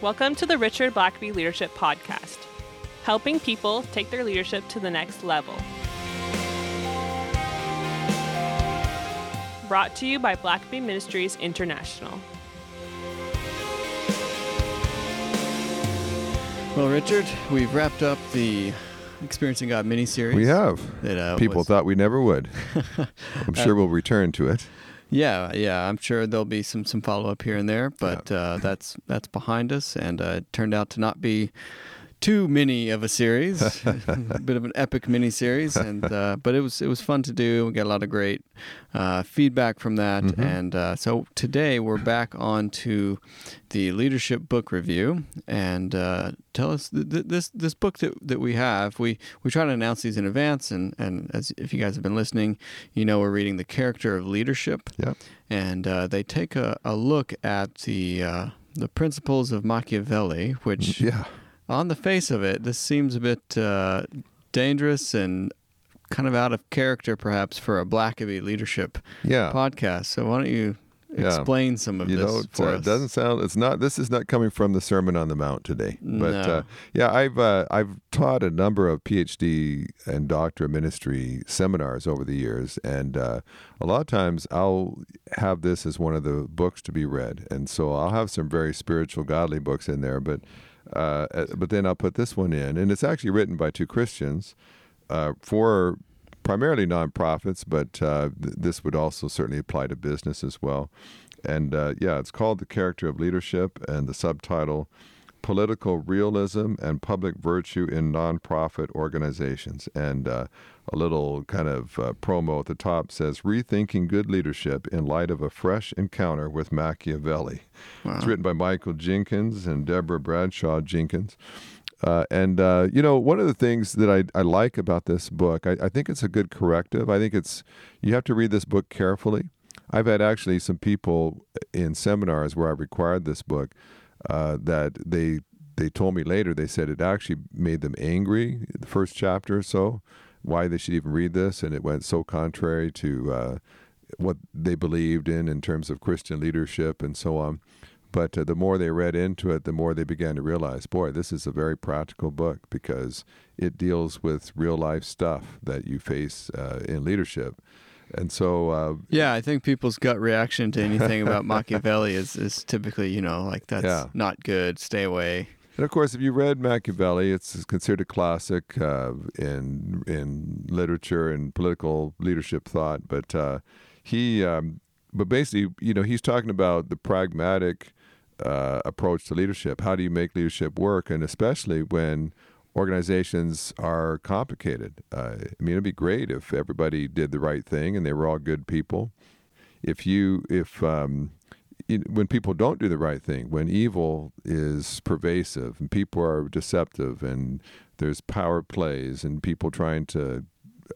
Welcome to the Richard Blackaby Leadership Podcast, helping people take their leadership to the next level. Brought to you by Blackaby Ministries International. Well, Richard, we've wrapped up the Experiencing God mini series. We have. That, uh, People was- thought we never would. I'm sure we'll return to it. Yeah, yeah. I'm sure there'll be some some follow up here and there, but uh, that's that's behind us, and uh, it turned out to not be too many of a series, a bit of an epic mini series, and uh, but it was it was fun to do. We got a lot of great uh, feedback from that, Mm-hmm. and uh, so today we're back on to the leadership book review, and uh, tell us th- th- this this book that, that we have. We we try to announce these in advance, and and as if you guys have been listening, you know we're reading the character of leadership Yep. and uh, they take a, a look at the uh, the principles of Machiavelli, which Yeah. On the face of it, this seems a bit uh, dangerous and kind of out of character, perhaps, for a Blackaby leadership Yeah. podcast. So why don't you Yeah. explain some of you this know, it for uh, us? doesn't sound. It's not. This is not coming from the Sermon on the Mount today. But No. uh, yeah, I've uh, I've taught a number of PhD and doctor of ministry seminars over the years, and uh, a lot of times I'll have this as one of the books to be read, and so I'll have some very spiritual, godly books in there, but. Uh, uh, but then I'll put this one in, and it's actually written by two Christians uh, for primarily nonprofits, but uh, th- this would also certainly apply to business as well. And uh, yeah, it's called The Character of Leadership, and the subtitle Political Realism and Public Virtue in Nonprofit Organizations. And uh, a little kind of uh, promo at the top says Rethinking Good Leadership in Light of a Fresh Encounter with Machiavelli. It's written by Michael Jinkins and Deborah Bradshaw Jinkins. Uh, and uh, you know, one of the things that I, I like about this book, I, I think it's a good corrective. I think it's you have to read this book carefully. I've had actually some people in seminars where I required this book uh, that they they told me later they said it actually made them angry the first chapter or so why they should even read this and it went so contrary to uh, what they believed in in terms of Christian leadership and so on. But uh, the more they read into it, the more they began to realize, boy, this is a very practical book because it deals with real life stuff that you face uh, in leadership. And so, uh, yeah, I think people's gut reaction to anything about Machiavelli is, is typically, you know, like that's Yeah. not good, stay away. And of course, if you read Machiavelli, it's considered a classic uh, in in literature and political leadership thought. But uh, he, um, but basically, you know, he's talking about the pragmatic uh, approach to leadership. How do you make leadership work, and especially when organizations are complicated. Uh, I mean, it'd be great if everybody did the right thing and they were all good people. If you, if um, you- when people don't do the right thing, when evil is pervasive and people are deceptive and there's power plays and people trying to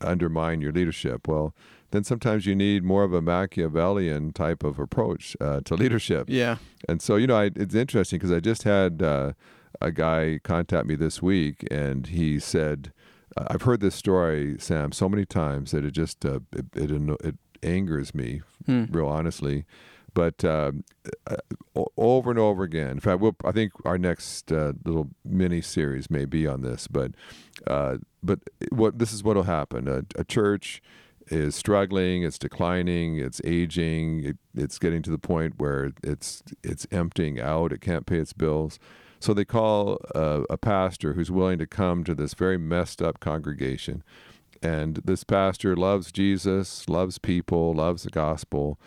undermine your leadership, well, then sometimes you need more of a Machiavellian type of approach uh, to leadership. Yeah. And so, you know, I, it's interesting because I just had uh, a guy contact me this week, and he said, "I've heard this story, Sam, so many times that it just uh, it, it it angers me, real honestly." But um, uh, over and over again. In fact, we'll, I think our next uh, little mini series may be on this. But uh, but what this is what will happen: a, a church is struggling, it's declining, it's aging, it, it's getting to the point where it's it's emptying out, it can't pay its bills. So they call a, a pastor who's willing to come to this very messed up congregation. And this pastor loves Jesus, loves people, loves the gospel,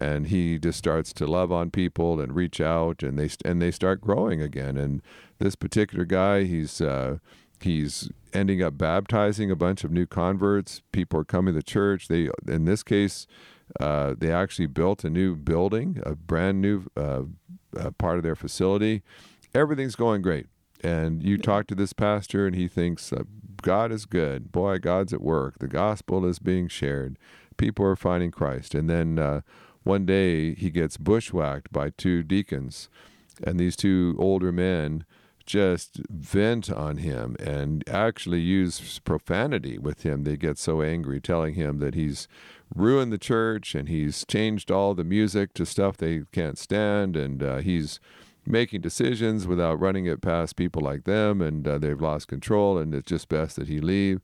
and he just starts to love on people and reach out, and they and they start growing again. And this particular guy, he's uh, he's ending up baptizing a bunch of new converts. People are coming to church. They, in this case, uh, they actually built a new building, a brand new uh, uh, part of their facility. Everything's going great. And you talk to this pastor, and he thinks uh, God is good. Boy, God's at work. The gospel is being shared. People are finding Christ. And then uh, one day he gets bushwhacked by two deacons, and these two older men just vent on him and actually use profanity with him. They get so angry, telling him that he's ruined the church and he's changed all the music to stuff they can't stand, and uh, he's making decisions without running it past people like them, and uh, they've lost control, and it's just best that he leave.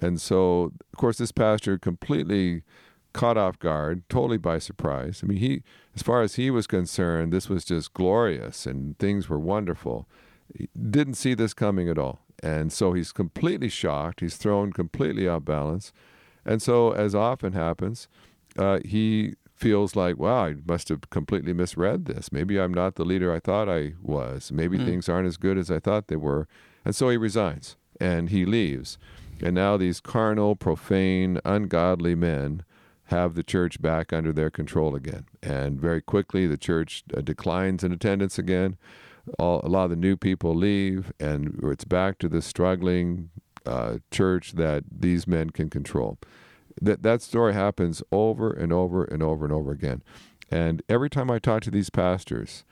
And so, of course, this pastor completely caught off guard, totally by surprise. I mean, he, as far as he was concerned, this was just glorious and things were wonderful. He didn't see this coming at all. And so he's completely shocked. He's thrown completely off balance. And so, as often happens, uh, he feels like, wow, I must have completely misread this. Maybe I'm not the leader I thought I was. Maybe mm. things aren't as good as I thought they were. And so he resigns and he leaves. And now these carnal, profane, ungodly men have the church back under their control again. And very quickly, the church uh, declines in attendance again. All, a lot of the new people leave, and it's back to the struggling uh, church that these men can control. That that story happens over and over and over and over again. And every time I talk to these pastors,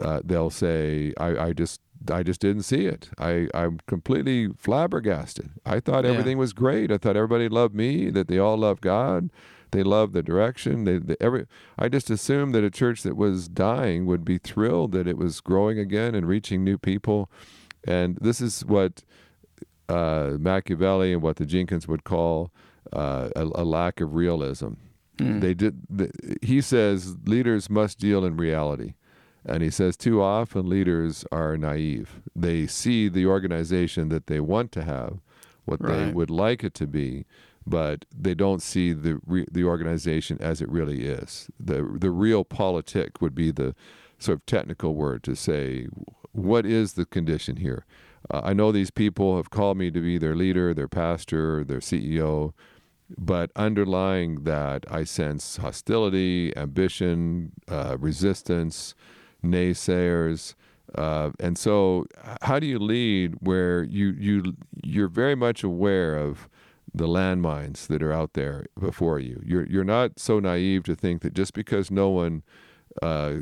uh, they'll say, I, I just I just didn't see it. I, I'm completely flabbergasted. I thought yeah. everything was great. I thought everybody loved me, that they all loved God, they loved the direction. They, they, every I just assumed that a church that was dying would be thrilled that it was growing again and reaching new people. And this is what uh, Machiavelli and what the Jinkins would call uh, a, a, lack of realism. Mm. They did. The, he says leaders must deal in reality. And he says too often leaders are naive. They see the organization that they want to have, what right. they would like it to be, but they don't see the re- the organization as it really is. The the realpolitik would be the sort of technical word to say what is the condition here. Uh, I know these people have called me to be their leader, their pastor, their CEO, but underlying that, I sense hostility, ambition, uh, resistance, naysayers. Uh, and so, how do you lead where you you you're very much aware of the landmines that are out there before you. You're you're not so naive to think that just because no one uh,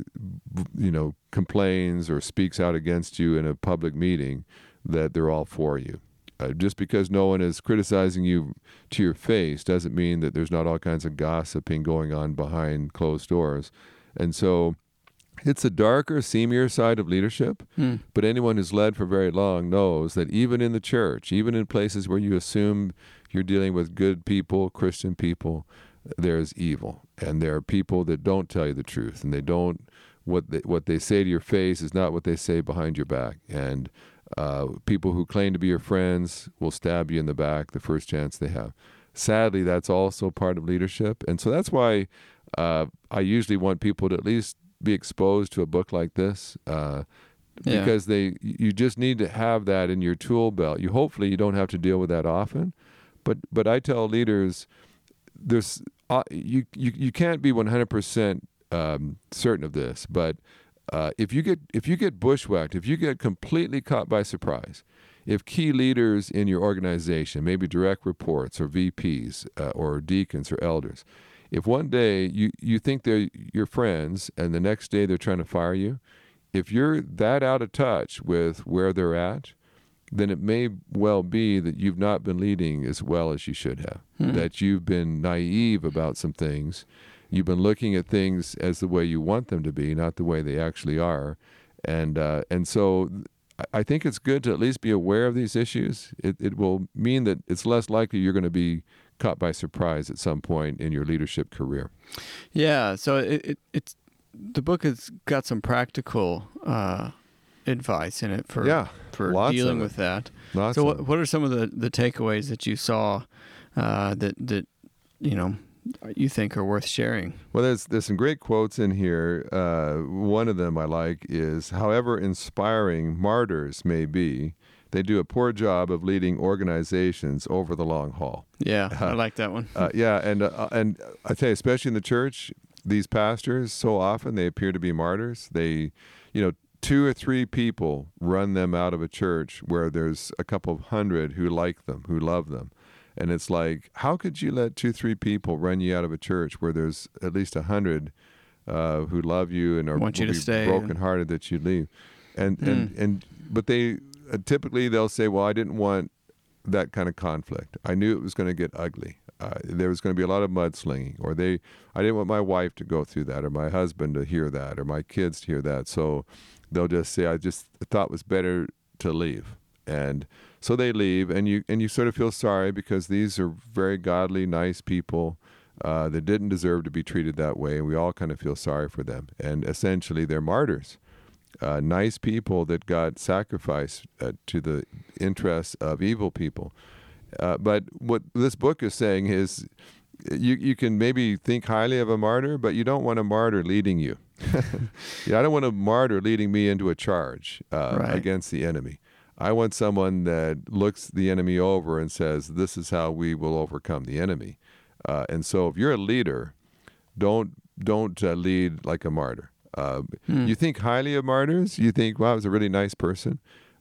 you know complains or speaks out against you in a public meeting that they're all for you. Uh, just because no one is criticizing you to your face doesn't mean that there's not all kinds of gossiping going on behind closed doors. And so it's a darker, seamier side of leadership, hmm. but anyone who's led for very long knows that even in the church, even in places where you assume you're dealing with good people, Christian people, there's evil. And there are people that don't tell you the truth and they don't what they, what they say to your face is not what they say behind your back. And uh, people who claim to be your friends will stab you in the back the first chance they have. Sadly, that's also part of leadership. And so that's why uh, I usually want people to at least be exposed to a book like this. Uh, yeah. because they you just need to have that in your tool belt. You hopefully you don't have to deal with that often, but but I tell leaders, there's uh, you, you you can't be 100 percent um, certain of this, but uh, if you get if you get bushwhacked, if you get completely caught by surprise, if key leaders in your organization, maybe direct reports or VPs uh, or deacons or elders, if one day you, you think they're your friends and the next day they're trying to fire you, if you're that out of touch with where they're at, then it may well be that you've not been leading as well as you should have. Hmm. That you've been naive about some things. You've been looking at things as the way you want them to be, not the way they actually are. And uh, and so I think it's good to at least be aware of these issues. It it will mean that it's less likely you're going to be caught by surprise at some point in your leadership career. Yeah. So it, it it's the book has got some practical. Uh, advice in it for yeah, for dealing with that. Lots so what what are some of the, the takeaways that you saw uh, that that you know you think are worth sharing? Well, there's there's some great quotes in here. Uh, one of them I like is, "However inspiring martyrs may be." They do a poor job of leading organizations over the long haul. Yeah, uh, I like that one. uh, yeah, and uh, and I tell you, especially in the church, these pastors so often they appear to be martyrs. They, you know, two or three people run them out of a church where there's a couple of hundred who like them, who love them. And it's like, how could you let two, three people run you out of a church where there's at least a hundred uh, who love you and are want you to stay brokenhearted that you leave? And mm. and and but they uh, typically they'll say, well, I didn't want that kind of conflict. I knew it was going to get ugly. Uh, there was going to be a lot of mudslinging, or they, I didn't want my wife to go through that, or my husband to hear that, or my kids to hear that. So they'll just say, I just thought it was better to leave. And so they leave, and you and you sort of feel sorry because these are very godly, nice people uh, that didn't deserve to be treated that way, and we all kind of feel sorry for them. And essentially, they're martyrs, uh, nice people that got sacrificed uh, to the interests of evil people. Uh, but what this book is saying is, you you can maybe think highly of a martyr, but you don't want a martyr leading you. yeah, I don't want a martyr leading me into a charge uh, Right. against the enemy. I want someone that looks the enemy over and says, "This is how we will overcome the enemy." Uh, and so, if you're a leader, don't don't uh, lead like a martyr. Uh, You think highly of martyrs. You think, "Wow, I was a really nice person,"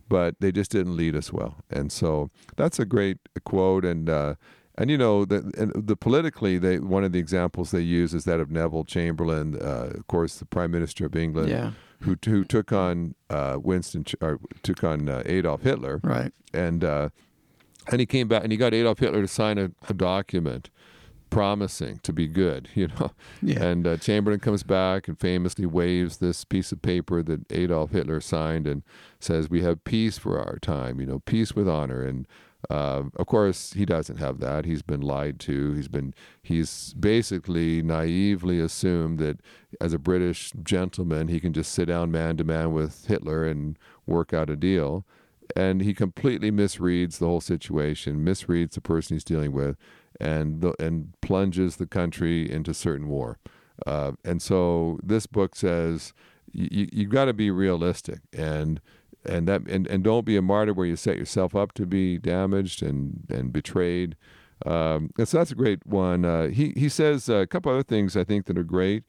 but they just didn't lead us well. And so, that's a great quote. And uh, and you know, the, and the politically, they one of the examples they use is that of Neville Chamberlain, uh, of course, the Prime Minister of England Yeah. who who took on uh, Winston or took on uh, Adolf Hitler, Right. and uh, and he came back and he got Adolf Hitler to sign a, a document promising to be good, you know. Yeah. And uh, Chamberlain comes back and famously waves this piece of paper that Adolf Hitler signed and says, "We have peace for our time, you know, peace with honor." And uh, of course, he doesn't have that. He's been lied to. He's been he's basically naively assumed that as a British gentleman, he can just sit down man to man with Hitler and work out a deal. And he completely misreads the whole situation, misreads the person he's dealing with, and the, and plunges the country into certain war. Uh, and so this book says you, you've got to be realistic and and that and, and don't be a martyr where you set yourself up to be damaged and and betrayed. Um, and so that's a great one. Uh, he he says a couple other things I think that are great.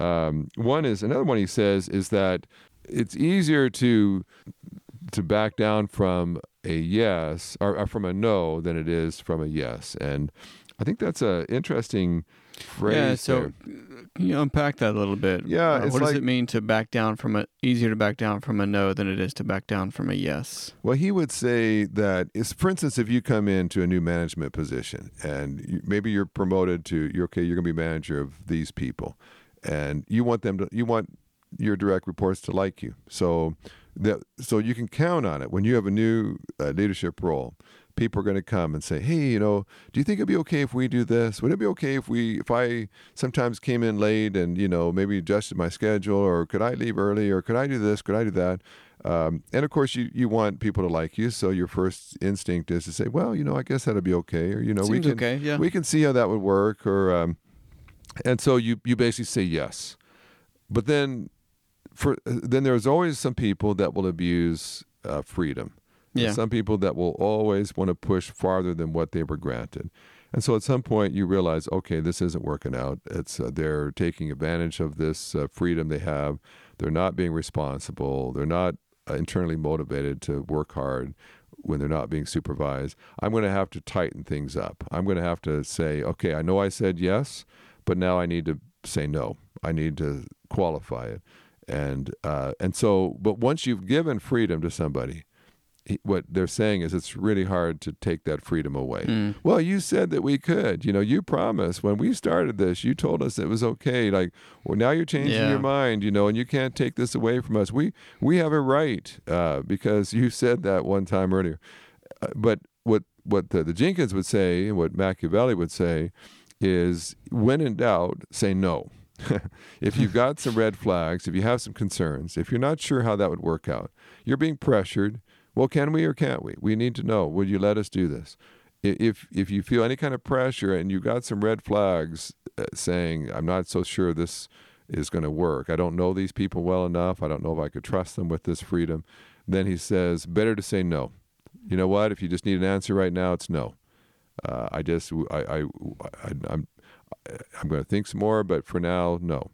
Um, one is another one he says is that it's easier to to back down from a yes or, or from a no than it is from a yes, and I think that's a interesting phrase. Yeah. So, there. can you unpack that a little bit? Yeah, Uh, what does like- it mean to back down from a easier to back down from a no than it is to back down from a yes? Well, he would say that is, for instance, if you come into a new management position and you, maybe you're promoted to, you're okay, you're going to be manager of these people, and you want them to, you want your direct reports to like you, so that so you can count on it when you have a new uh, leadership role. People are going to come and say, "Hey, you know, do you think it'd be okay if we do this? Would it be okay if we, if I sometimes came in late and you know maybe adjusted my schedule, or could I leave early, or could I do this, could I do that?" Um, and of course, you, you want people to like you, so your first instinct is to say, "Well, you know, I guess that'd be okay," or you know, we can okay, yeah. we can see how that would work, or um, and so you you basically say yes, but then for then there's always some people that will abuse uh, freedom. Yeah. Some people that will always want to push farther than what they were granted. And so at some point you realize, okay, this isn't working out. It's uh, they're taking advantage of this uh, freedom they have. They're not being responsible. They're not uh, internally motivated to work hard when they're not being supervised. I'm going to have to tighten things up. I'm going to have to say, okay, I know I said yes, but now I need to say no. I need to qualify it. And uh, and so, but once you've given freedom to somebody, what they're saying is it's really hard to take that freedom away. Mm. Well, you said that we could. You know, you promised when we started this. You told us it was okay. Like, well, now you're changing Yeah. your mind. You know, and you can't take this away from us. We we have a right uh, because you said that one time earlier. Uh, but what what the, the Jinkins would say and what Machiavelli would say is, when in doubt, say no. if you've got some red flags, if you have some concerns, if you're not sure how that would work out, you're being pressured. Well, can we or can't we? We need to know. Would you let us do this? If if you feel any kind of pressure and you've got some red flags uh, saying, "I'm not so sure this is going to work. I don't know these people well enough. I don't know if I could trust them with this freedom," then he says, "Better to say no." You know what? If you just need an answer right now, it's no. Uh, I just I, I, I I'm I'm going to think some more, but for now, no.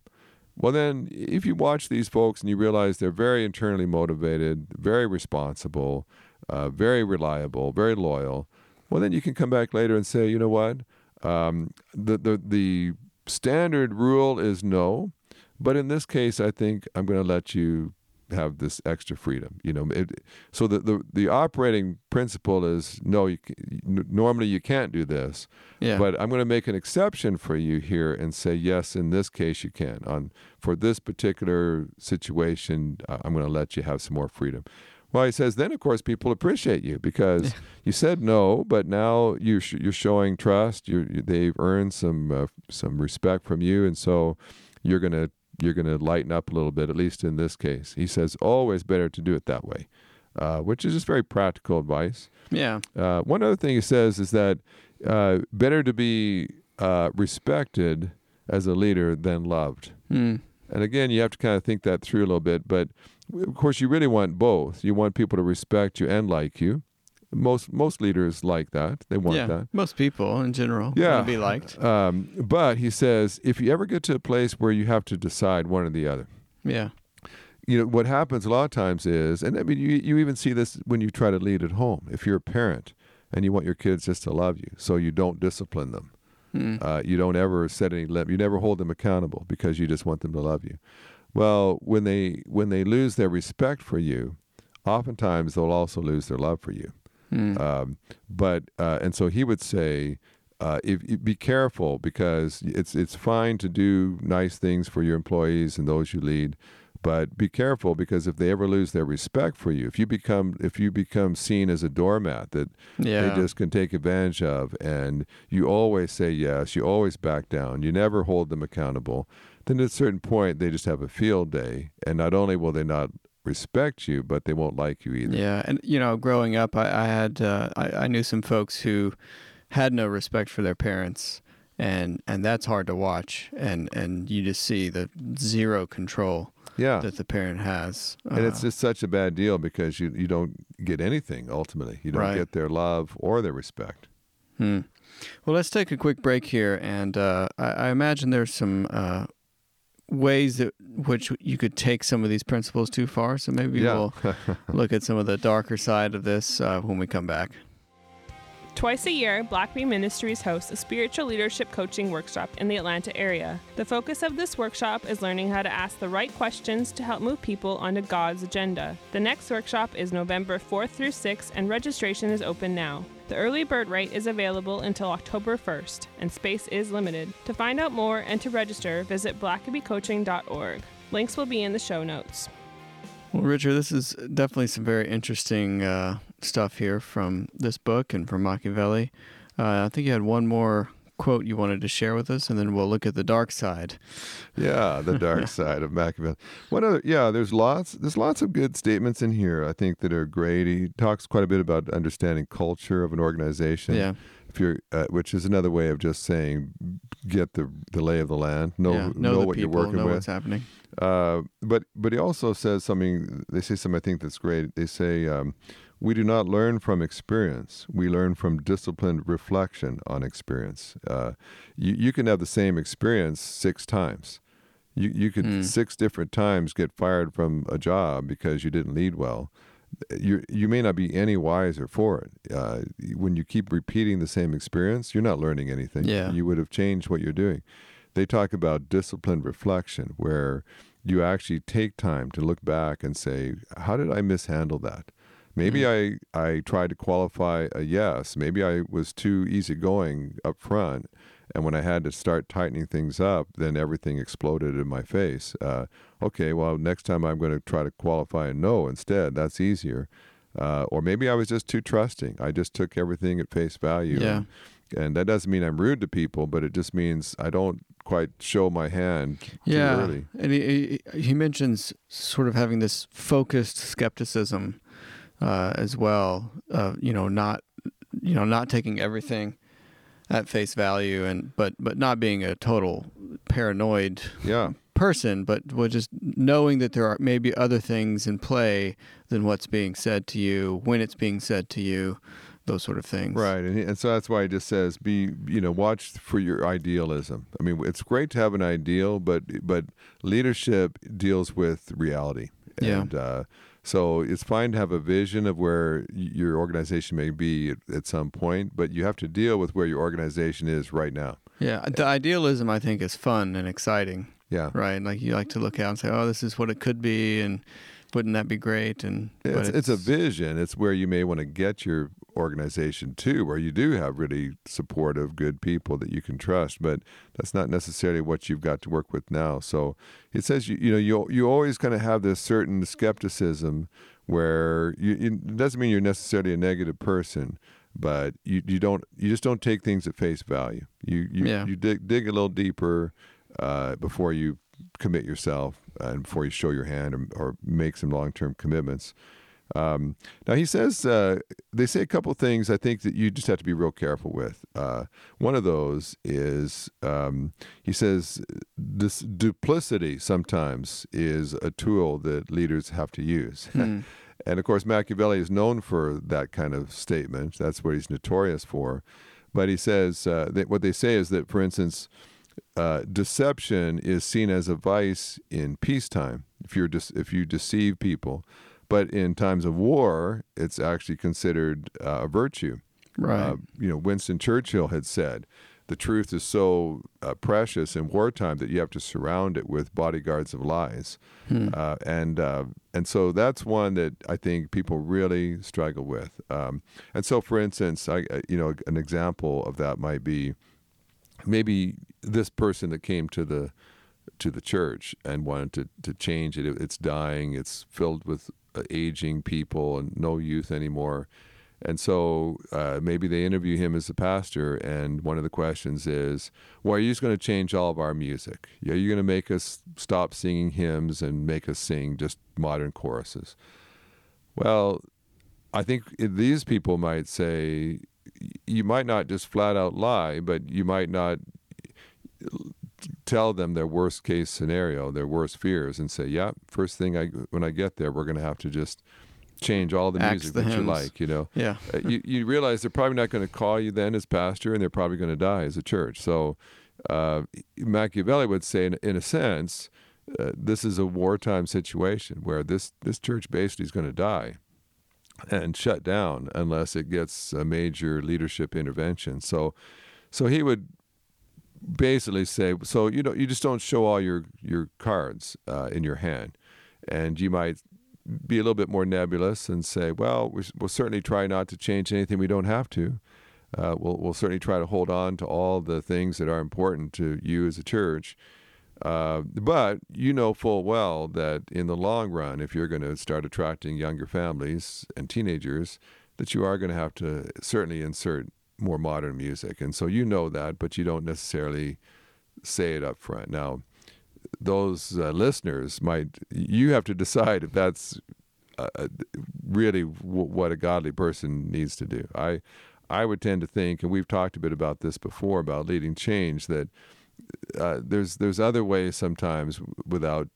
Well, then, if you watch these folks and you realize they're very internally motivated, very responsible, uh, very reliable, very loyal, well, then you can come back later and say, you know what, um, the the the standard rule is no, but in this case, I think I'm going to let you have this extra freedom. You know, it, so the, the the operating principle is no. You, normally you can't do this, Yeah. but I'm going to make an exception for you here and say yes. In this case, you can. On for this particular situation, uh, I'm going to let you have some more freedom. Well, he says then, of course, people appreciate you because you said no, but now you're sh- you're showing trust. You're, you, they've earned some uh, some respect from you, and so you're gonna you're gonna lighten up a little bit. At least in this case, he says always better to do it that way, uh, which is just very practical advice. yeah. Uh, one other thing he says is that uh, better to be uh, respected as a leader than loved. Mm. And again, you have to kind of think that through a little bit. But of course, you really want both. You want people to respect you and like you. Most most leaders like that. They want yeah. that. Most people in general Yeah. want to be liked. Um, but he says if you ever get to a place where you have to decide one or the other, Yeah. you know what happens a lot of times is, and I mean you you even see this when you try to lead at home. If you're a parent and you want your kids just to love you, so you don't discipline them. Mm. Uh, you don't ever set any limit. You never hold them accountable because you just want them to love you. Well, when they when they lose their respect for you, oftentimes they'll also lose their love for you. Mm. Um, but uh, and so he would say, uh, if, if- be careful because it's it's fine to do nice things for your employees and those you lead, but be careful because if they ever lose their respect for you, if you become if you become seen as a doormat that yeah. they just can take advantage of and you always say yes you always back down you never hold them accountable then at a certain point they just have a field day and not only will they not respect you but they won't like you either Yeah, and you know, growing up, I, I had uh, I, I knew some folks who had no respect for their parents, and and that's hard to watch, and and you just see the zero control yeah that the parent has, and it's Uh, just such a bad deal because you you don't get anything ultimately you don't Right. get their love or their respect Hmm. Well, let's take a quick break here, and uh, I, I imagine there's some uh, ways that which you could take some of these principles too far. So maybe yeah we'll look at some of the darker side of this uh, when we come back. Twice a year, Blackaby Ministries hosts a spiritual leadership coaching workshop in the Atlanta area. The focus of this workshop is learning how to ask the right questions to help move people onto God's agenda. The next workshop is November 4th through 6th, and registration is open now. The early bird rate is available until October 1st, and space is limited. To find out more and to register, visit blackabycoaching.org. Links will be in the show notes. Well, Richard, this is definitely some very interesting uh, stuff here from this book and from Machiavelli. Uh, I think you had one more quote you wanted to share with us, and then we'll look at the dark side. yeah, the dark side of Machiavelli. What other? Yeah, there's lots. There's lots of good statements in here. I think that are great. He talks quite a bit about understanding culture of an organization. Yeah, If you're, uh, which is another way of just saying, get the the lay of the land. Know yeah. know, the what people, you're working know with. what's happening. Uh, but but he also says something. They say something I think that's great. They say um, we do not learn from experience. We learn from disciplined reflection on experience. Uh, you you can have the same experience six times. You you could Hmm. six different times get fired from a job because you didn't lead well. You you may not be any wiser for it. Uh, when you keep repeating the same experience, you're not learning anything. Yeah. You would have changed what you're doing they talk about disciplined reflection where you actually take time to look back and say how did i mishandle that? Maybe i i tried to qualify a yes. Maybe i was too easygoing up front and when i had to start tightening things up then everything exploded in my face. Uh, okay well next time i'm going to try to qualify a no instead. That's easier. Uh, or maybe i was just too trusting. I just took everything at face value Yeah. and, and that doesn't mean i'm rude to people but it just means i don't quite show my hand Yeah, and he, he mentions sort of having this focused skepticism uh, as well. Uh, you know, not you know not taking everything at face value, and but but not being a total paranoid Yeah, person, but but just knowing that there are maybe other things in play than what's being said to you when it's being said to you, those sort of things. right. And, and so that's why he just says, be you know, watch for your idealism. I mean, it's great to have an ideal, but but leadership deals with reality. Yeah. And uh, so it's fine to have a vision of where your organization may be at, at some point, but you have to deal with where your organization is right now. Yeah, the idealism I think is fun and exciting. Yeah. right? Like you like to look out and say, "Oh, this is what it could be," and wouldn't that be great? And it's, it's, it's a vision. It's where you may want to get your organization to, where you do have really supportive, good people that you can trust. But that's not necessarily what you've got to work with now. So it says you you know you you always kind of have this certain skepticism where you, it doesn't mean you're necessarily a negative person, but you, you don't you just don't take things at face value. You you, yeah. you dig dig a little deeper uh, before you commit yourself and before you show your hand or, or make some long term commitments. Um, now he says uh, they say a couple things I think that you just have to be real careful with. Uh, one of those is um, he says this duplicity sometimes is a tool that leaders have to use. Hmm. and of course, Machiavelli is known for that kind of statement. That's what he's notorious for. But he says uh, that what they say is that, for instance, uh, deception is seen as a vice in peacetime. If you're de- if you deceive people, but in times of war, it's actually considered uh, a virtue. Right. Uh, you know, Winston Churchill had said, the truth is so uh, precious in wartime that you have to surround it with bodyguards of lies, Hmm. uh, and uh, and so that's one that I think people really struggle with. Um, and so, for instance, I you know an example of that might be maybe this person that came to the to the church and wanted to, to change it. it. It's dying. It's filled with uh, aging people and no youth anymore. And so uh, maybe they interview him as the pastor, and one of the questions is, "Well, are you just going to change all of our music? Are you going to make us stop singing hymns and make us sing just modern choruses?" Well, I think these people might say, you might not just flat out lie, but you might not tell them their worst case scenario, their worst fears, and say, "Yeah, first thing I when I get there, we're going to have to just change all the Axe music the that you like." You know, Yeah. Uh, you you realize they're probably not going to call you then as pastor, and they're probably going to die as a church. So uh, Machiavelli would say, in, in a sense, uh, this is a wartime situation where this this church basically is going to die and shut down unless it gets a major leadership intervention. So, so he would basically say, so you know, you just don't show all your your cards uh, in your hand, and you might be a little bit more nebulous and say, well, we, we'll certainly try not to change anything we don't have to. Uh, we'll we'll certainly try to hold on to all the things that are important to you as a church. Uh, but you know full well that in the long run, if you're going to start attracting younger families and teenagers, that you are going to have to certainly insert more modern music. And so you know that, but you don't necessarily say it up front. Now, those uh, listeners might, you have to decide if that's uh, uh, really w- what a godly person needs to do. I, I would tend to think, and we've talked a bit about this before about leading change, that uh, there's there's other ways sometimes without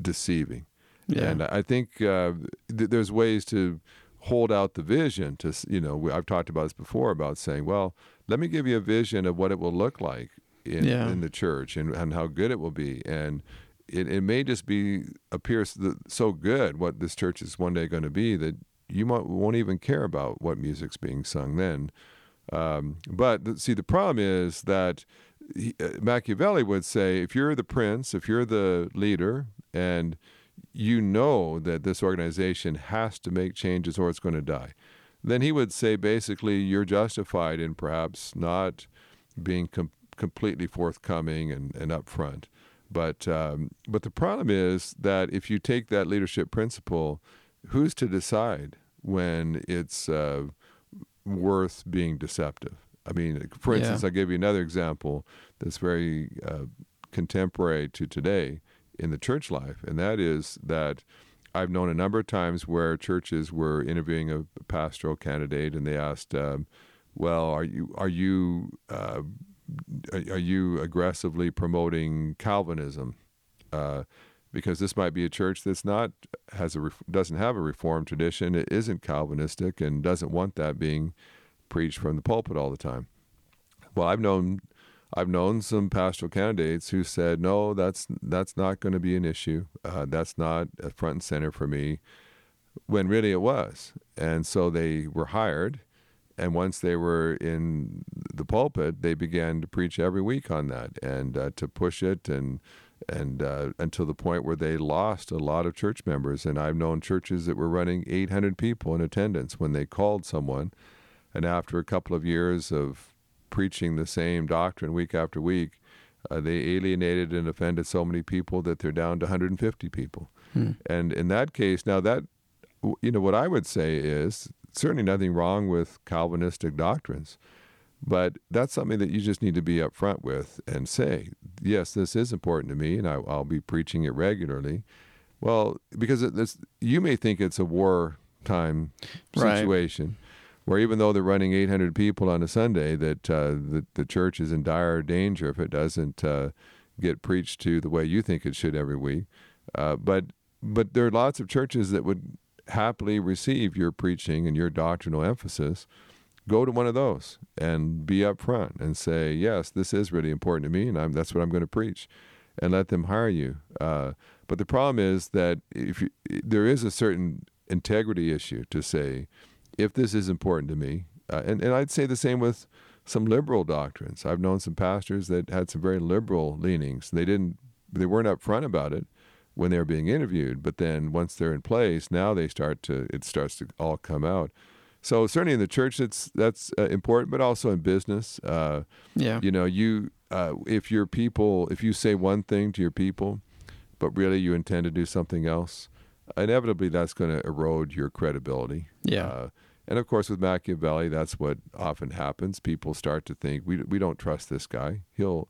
deceiving, Yeah. and I think uh, th- there's ways to hold out the vision. To you know, I've talked about this before about saying, well, let me give you a vision of what it will look like in, Yeah. in the church and, and how good it will be, and it, it may just be appears so good what this church is one day going to be that you might, won't even care about what music's being sung then. Um, but see, the problem is that uh, Machiavelli would say, if you're the prince, if you're the leader, and you know that this organization has to make changes or it's going to die, then he would say basically you're justified in perhaps not being com- completely forthcoming and, and upfront. But um, but the problem is that if you take that leadership principle, who's to decide when it's uh, worth being deceptive? I mean, for Yeah. instance, I'll give you another example that's very uh, contemporary to today in the church life, and that is that I've known a number of times where churches were interviewing a pastoral candidate, and they asked, um, "Well, are you are you uh, are are you aggressively promoting Calvinism?" Uh, because this might be a church that's not has a doesn't have a reformed tradition, it isn't Calvinistic, and doesn't want that being preached from the pulpit all the time. Well, I've known I've known some pastoral candidates who said, "No, that's that's not going to be an issue. Uh, that's not a front and center for me." When really it was, and so they were hired, and once they were in the pulpit, they began to preach every week on that and uh, to push it and and uh, until the point where they lost a lot of church members. And I've known churches that were running 800 people in attendance when they called someone, and after a couple of years of preaching the same doctrine week after week, uh, they alienated and offended so many people that they're down to 150 people. Hmm. And in that case, now that you know what I would say is certainly nothing wrong with Calvinistic doctrines. But that's something that you just need to be upfront with and say, yes, this is important to me, and I, will be preaching it regularly. Well, because it, you may think it's a wartime situation, right. Where even though they're running 800 people on a Sunday, that uh, the, the church is in dire danger if it doesn't uh, get preached to the way you think it should every week. Uh, but but there are lots of churches that would happily receive your preaching and your doctrinal emphasis go to one of those and be upfront and say, yes, this is really important to me, and I'm, that's what I'm going to preach, and let them hire you. Uh, but the problem is that if you, there is a certain integrity issue to say, if this is important to me, uh, and, and I'd say the same with some liberal doctrines. I've known some pastors that had some very liberal leanings. They didn't, they weren't upfront about it when they were being interviewed, but then once they're in place, now they start to, it starts to all come out. So certainly in the church, that's that's uh, important, but also in business. Uh, yeah. You know, you uh, if your people, if you say one thing to your people, but really you intend to do something else, inevitably that's going to erode your credibility. Yeah. And of course, with Machiavelli, that's what often happens. People start to think we we don't trust this guy. He'll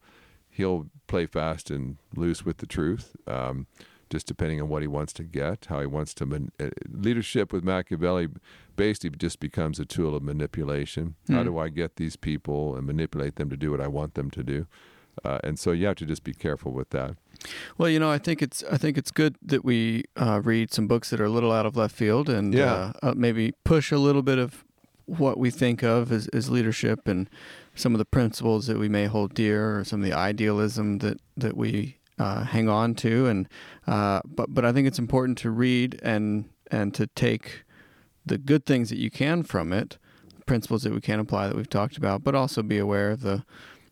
he'll play fast and loose with the truth. Um, just depending on what he wants to get, how he wants to. Man- uh, leadership with Machiavelli basically just becomes a tool of manipulation. Mm. How hmm. do I get these people and manipulate them to do what I want them to do? Uh, and so you have to just be careful with that. Well, you know, I think it's I think it's good that we uh, read some books that are a little out of left field and yeah. uh, uh maybe push a little bit of what we think of as, as leadership and some of the principles that we may hold dear or some of the idealism that, that we uh, hang on to. And uh, but but I think it's important to read and and to take the good things that you can from it, principles that we can apply that we've talked about, but also be aware of the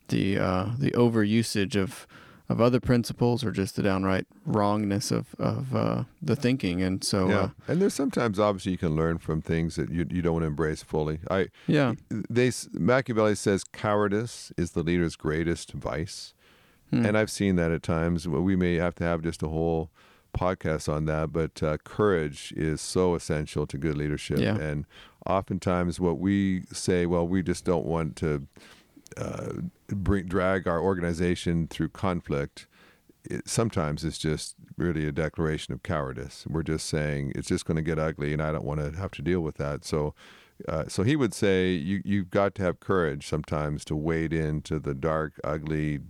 the uh, the overusage of of other principles or just the downright wrongness of of uh, the thinking. And so, yeah. Uh, and there's sometimes obviously you can learn from things that you you don't want to embrace fully. I yeah. They Machiavelli says cowardice is the leader's greatest vice. Hmm. And I've seen that at times. We may have to have just a whole podcast on that, but uh, courage is so essential to good leadership. Yeah. And oftentimes, what we say, well, we just don't want to uh, bring drag our organization through conflict. It, sometimes it's just really a declaration of cowardice. We're just saying it's just going to get ugly, and I don't want to have to deal with that. So, uh, so he would say you you've got to have courage sometimes to wade into the dark, ugly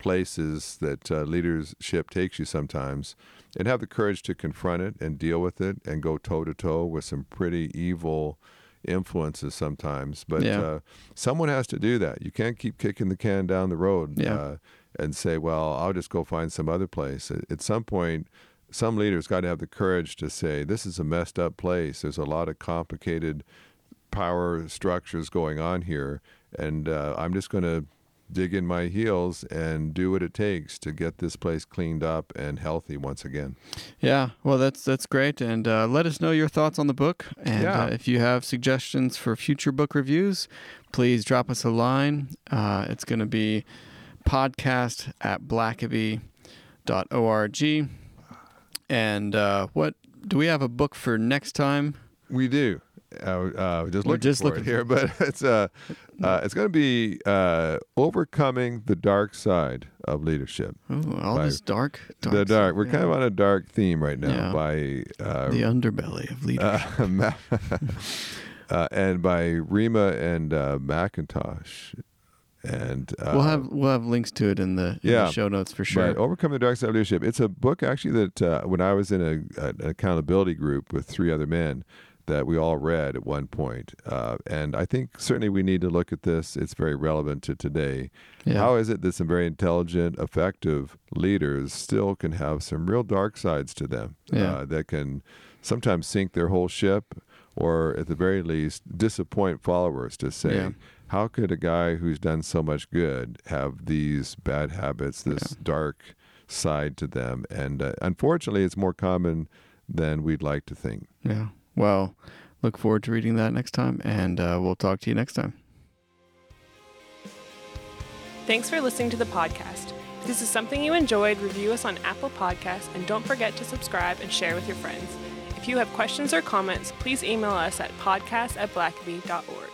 places that uh, leadership takes you sometimes and have the courage to confront it and deal with it and go toe to toe with some pretty evil influences sometimes. But yeah. uh, someone has to do that. You can't keep kicking the can down the road yeah. uh, and say, well, I'll just go find some other place. At, at some point, some leaders got to have the courage to say, this is a messed up place. There's a lot of complicated power structures going on here. And uh, I'm just going to dig in my heels and do what it takes to get this place cleaned up and healthy once again. Yeah, well, that's that's great, and uh, let us know your thoughts on the book. And yeah. uh, if you have suggestions for future book reviews, please drop us a line. Uh, it's going to be podcast at blackaby.org. And uh, what do we have a book for next time? We do. Uh, uh, just We're looking just looking here, but it's uh, uh it's going to be uh, overcoming the dark side of leadership. Ooh, all this dark, dark the dark. Side, We're yeah. kind of on a dark theme right now Yeah. by uh, the underbelly of leadership. uh, uh, and by Rima and uh, McIntosh. And uh, we'll have we'll have links to it in the, in yeah, the show notes for sure. Overcoming the Dark Side of Leadership. It's a book actually that uh, when I was in a, an accountability group with three other men, that we all read at one point. Uh, and I think certainly we need to look at this. It's very relevant to today. Yeah. How is it that some very intelligent, effective leaders still can have some real dark sides to them Yeah. uh, that can sometimes sink their whole ship or at the very least disappoint followers to say, Yeah. how could a guy who's done so much good have these bad habits, this dark side to them. And uh, unfortunately, it's more common than we'd like to think. Yeah. Well, look forward to reading that next time, and uh, we'll talk to you next time. Thanks for listening to the podcast. If this is something you enjoyed, review us on Apple Podcasts and don't forget to subscribe and share with your friends. If you have questions or comments, please email us at podcast at blackaby.org.